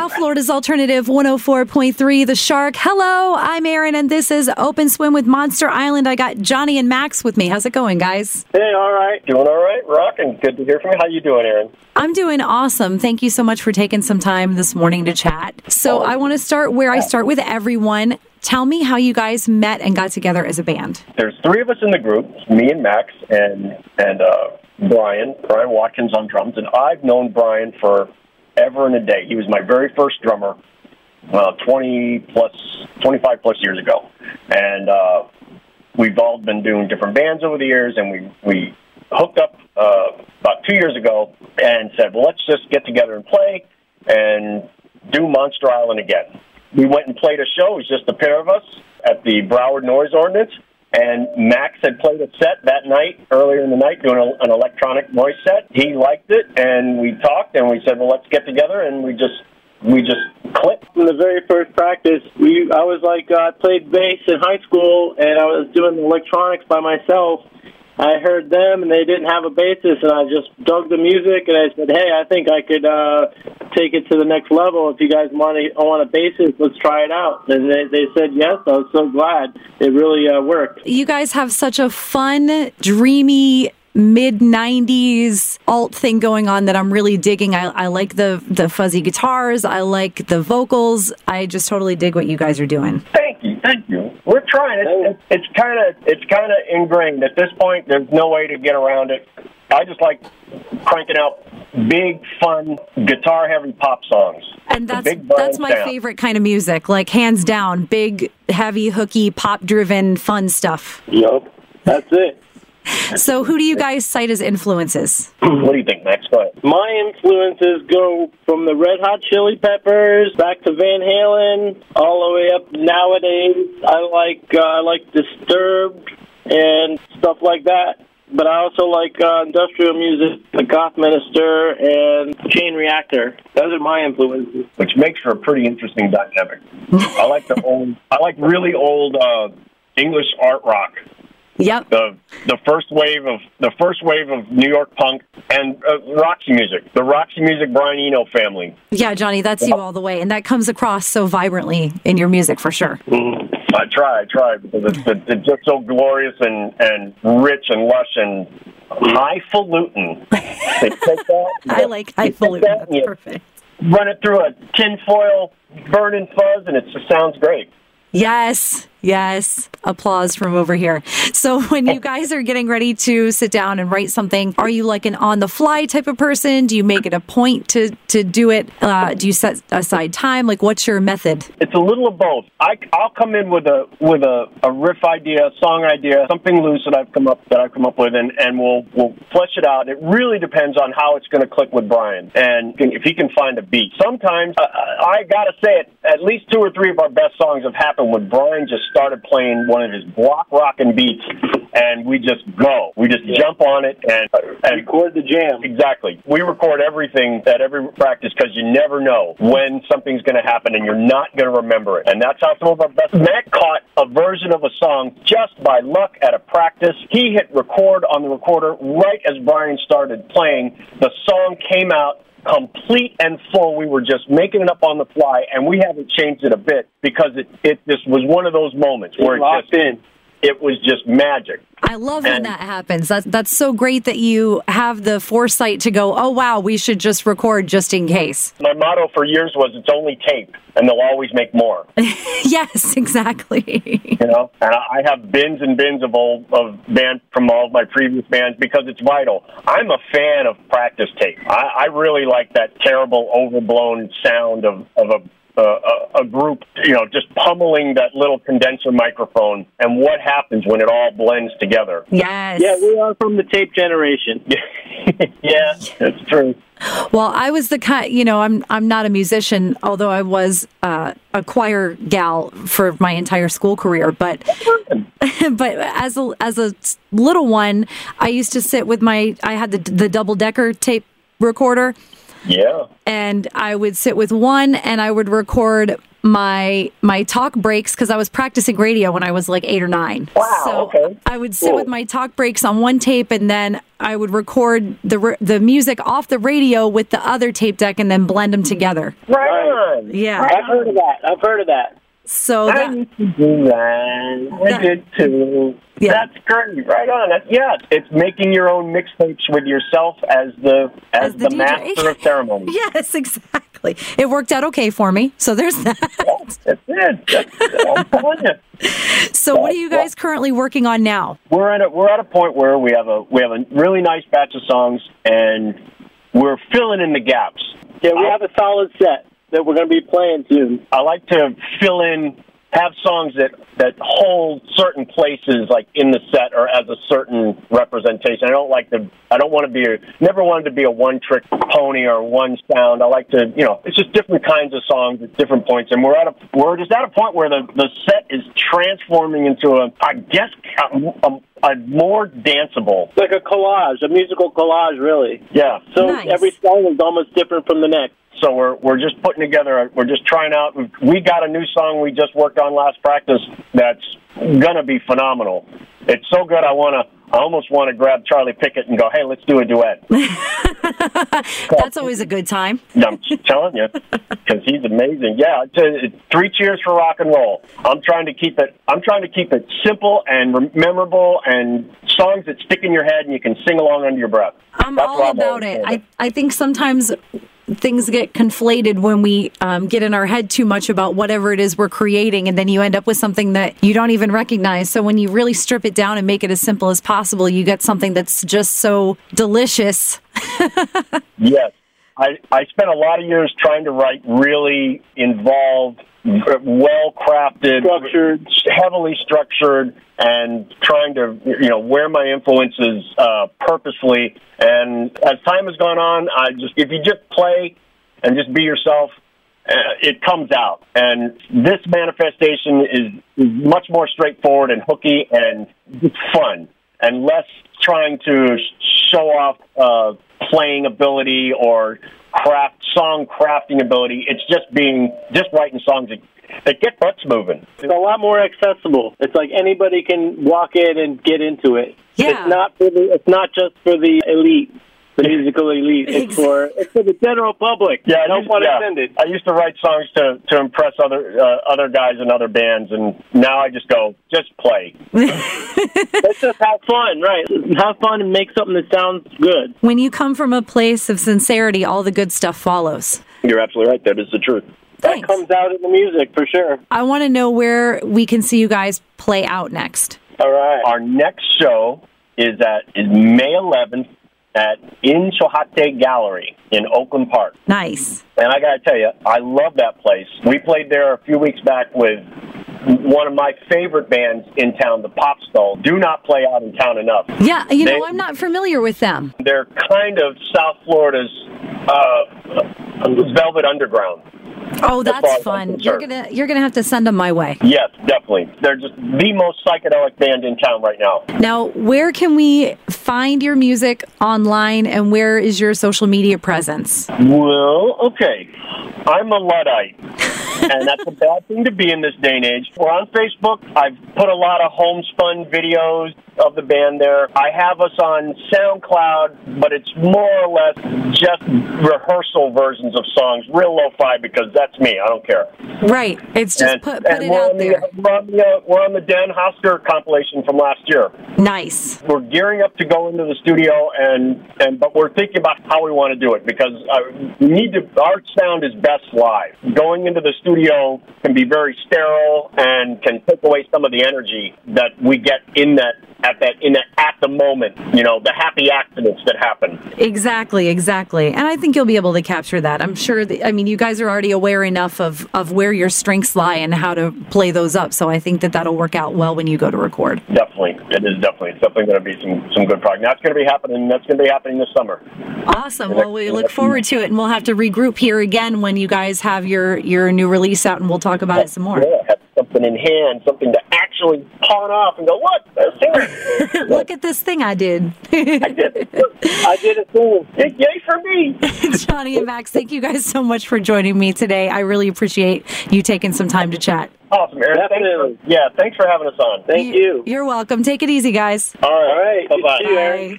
South Florida's Alternative 104.3, The Shark. Hello, I'm Erin, and this is Open Swim with Monstrisland. I got Johnny and Max with me. How's it going, guys? Hey, all right. Doing all right, Rocking. Good to hear from you. How you doing, Erin? I'm doing awesome. Thank you so much for taking some time this morning to chat. So I want to start where I start with everyone. Tell me how you guys met and got together as a band. There's three of us in the group, me and Max and and uh, Brian, Brian Watkins on drums, and I've known Brian for ever and a day. He was my very first drummer, uh, 20 plus, 25 plus years ago, and uh, we've all been doing different bands over the years, and we we hooked up uh, about two years ago and said, well, let's just get together and play and do Monstrisland again. We went and played a show. It was just the pair of us at the Broward Noise Ordinance. And Max had played a set that night, earlier in the night, doing a, an electronic noise set. He liked it, and we talked, and we said, "Well, let's get together." And we just we just clicked. From the very first practice, we I was like uh, I played bass in high school, and I was doing electronics by myself. I heard them, and they didn't have a bassist, and I just dug the music, and I said, "Hey, I think I could uh, take it to the next level. If you guys want to want a bassist, let's try it out." And they, they said yes. I was so glad it really uh, worked. You guys have such a fun, dreamy mid 90s alt thing going on that I'm really digging. I, I like the the fuzzy guitars. I like the vocals. I just totally dig what you guys are doing. Thank you, thank you. We're trying. It's it's kind of it's kind of ingrained at this point. There's no way to get around it. I just like cranking out big, fun, guitar-heavy pop songs. And that's that's my sound. favorite kind of music. Like hands down, big, heavy, hooky, pop-driven, fun stuff. Yep, that's it. So, who do you guys cite as influences? What do you think, Max? Go. My influences go from the Red Hot Chili Peppers back to Van Halen, all the way up nowadays. I like uh, I like Disturbed and stuff like that. But I also like uh, industrial music, like Gothminister and Chain Reactor. Those are my influences. which makes for a pretty interesting dynamic. I like the old, I like really old uh, English art rock. Yep. The the first wave of the first wave of New York punk and uh, Roxy music, the Roxy music Brian Eno family. Yeah, Johnny, that's you all the way, and that comes across so vibrantly in your music for sure. I try, I try because it's, it's, it's just so glorious and and rich and lush and highfalutin. They take that, I like highfalutin. that That's you perfect. Run it through a tinfoil burning fuzz, and it just sounds great. Yes, yes. Applause from over here. So, when you guys are getting ready to sit down and write something, are you like an on the fly type of person? Do you make it a point to to do it? Uh, do you set aside time? Like, what's your method? It's a little of both. I, I'll come in with a with a, a riff idea, a song idea, something loose that I've come up that I've come up with, and, and we'll we'll flesh it out. It really depends on how it's going to click with Brian, and if he can find a beat. Sometimes uh, I gotta say it. At least two or three of our best songs have happened when Brian just started playing one of his block rocking beats, and we just go. We just jump on it and and Record the jam. Exactly. We record everything at every practice because you never know when something's going to happen and you're not going to remember it. And that's how some of our best. Matt caught a version of a song just by luck at a practice. He hit record on the recorder right as Brian started playing. The song came out complete and full. We were just making it up on the fly, and we haven't changed it a bit because it, it just was one of those moments where it Locked just, in. It was just magic. I love when And- that happens. That's that's so great that you have the foresight to go. Oh wow, we should just record just in case. My motto for years was it's only tape, and they'll always make more. yes, exactly. you know. And I I have bins and bins of old of band from all of my previous bands because it's vital. I'm a fan of practice tape. I, I really like that terrible, overblown sound of of a. Uh, a, a group, you know, just pummeling that little condenser microphone, and what happens when it all blends together? yes. Yeah, we are from the tape generation. yeah, that's true. Well, I was the kind, you know, I'm I'm not a musician, although I was uh, a choir gal for my entire school career. But but as a as a little one, I used to sit with my I had the the double decker tape recorder, Yeah, and I would sit with one and I would record my my talk breaks because I was practicing radio when I was like eight or nine. Wow, So okay. I would sit Cool. with my talk breaks on one tape, and then I would record the the music off the radio with the other tape deck, and then blend them together. Right on. Yeah. I've heard of that. I've heard of that. So I that, used to do that. I That- did too. Yeah. That's great. Right on. That's, yeah, it's making your own mixtapes with yourself as the as, As the the, master of ceremony. yes, exactly. It worked out okay for me. So there's that. That's it. That's, I'm telling you. So what are you guys currently working on now? We're at a, we're at a point where we have a we have a really nice batch of songs and we're filling in the gaps. Yeah, we have a solid set that we're going to be playing soon. I like to fill in, have songs that that hold certain places, like in the set or as a certain representation. I don't like to. I don't want to be. A, never wanted to be a one trick pony or one sound. I like to. You know, it's just different kinds of songs at different points, and we're at a. We're just at a point where the the set is transforming into a. I guess a, a, a more danceable. Like a collage, a musical collage, really. Yeah. So Nice. every song is almost different from the next. So we're we're just putting together. We're just trying out. We got a new song we just worked on last practice. That's gonna be phenomenal. It's so good. I wanna. I almost want to grab Charlie Pickett and go, "Hey, let's do a duet." That's always a good time. I'm telling you, because he's amazing. Yeah, it's a, it's three cheers for rock and roll. I'm trying to keep it. I'm trying to keep it simple and memorable, and songs that stick in your head and you can sing along under your breath. I'm That's all about it. I, I think sometimes things get conflated when we um, get in our head too much about whatever it is we're creating, and then you end up with something that you don't even recognize. So when you really strip it down and make it as simple as possible, you get something that's just so delicious. Yes. I, I spent a lot of years trying to write really involved, well crafted, Structured. heavily structured, and trying to, you know, wear my influences uh, purposely. And as time has gone on, I just, if you just play and just be yourself, uh, it comes out. And this manifestation is, much more straightforward and hooky and fun and less trying to sh- show off uh, playing ability or craft song crafting ability. It's just being just writing songs that, that get butts moving. It's a lot more accessible. It's like anybody can walk in and get into it. Yeah. It's not for the. It's not just for the elite, the musical elite. It's for it's for the general public. Yeah, I no used, pun yeah. intended. I used to write songs to to impress other uh, other guys in other bands, and now I just go just play. Let's just have fun, right? Have fun and make something that sounds good. When you come from a place of sincerity, all the good stuff follows. You're absolutely right. That is the truth. Thanks. Comes out in the music for sure. I want to know where we can see you guys play out next. All right. Our next show is at is May 11th at In Chohate Gallery in Oakland Park. Nice. And I got to tell you, I love that place. We played there a few weeks back with one of my favorite bands in town, the Pop Skull. Do not play out in town enough. Yeah, you know, They- I'm not familiar with them. They're kind of South Florida's uh, Velvet Underground. Oh, that's fun. You're gonna you're gonna have to send them my way. Yes, definitely. They're just the most psychedelic band in town right now. Now, where can we find your music online, and where is your social media presence? Well, okay. I'm a Luddite, and that's a bad thing to be in this day and age. We're on Facebook. I've put a lot of homespun videos of the band there. I have us on SoundCloud, but it's more or less just rehearsal versions of songs, real lo-fi, because that's me. I don't care. Right. It's just and, put put it we're out on the- there. we're, on the, uh, we're on the Dan Hosker compilation from last year. Nice. we're gearing up to go into the studio and and but we're thinking about how we want to do it because uh, we need to our sound is best live going into the studio can be very sterile and can take away some of the energy that we get in that at that in that at the moment you know the happy accidents that happen Exactly, exactly. And I think you'll be able to capture that. I'm sure that, I mean, you guys are already aware enough of, of where your strengths lie and how to play those up. So I think that that'll work out well when you go to record. definitely it is definitely it's definitely going to be some some good product that's going to be happening that's going to be happening this summer Awesome. Well, we look forward to it and we'll have to regroup here again when you guys have your, your new release out and we'll talk about it some more. yeah have something in hand something to actually pawn off and go, "Look, a singer! Look at this thing I did. I did, I did a thing. yay for me!" Johnny and Max, thank you guys so much for joining me today. I really appreciate you taking some time to chat. Awesome, Erin. Thanks Definitely. for, yeah, thanks for having us on. Thank you. You're welcome. Take it easy, guys. All right, All right. bye bye. See you, Erin. Bye.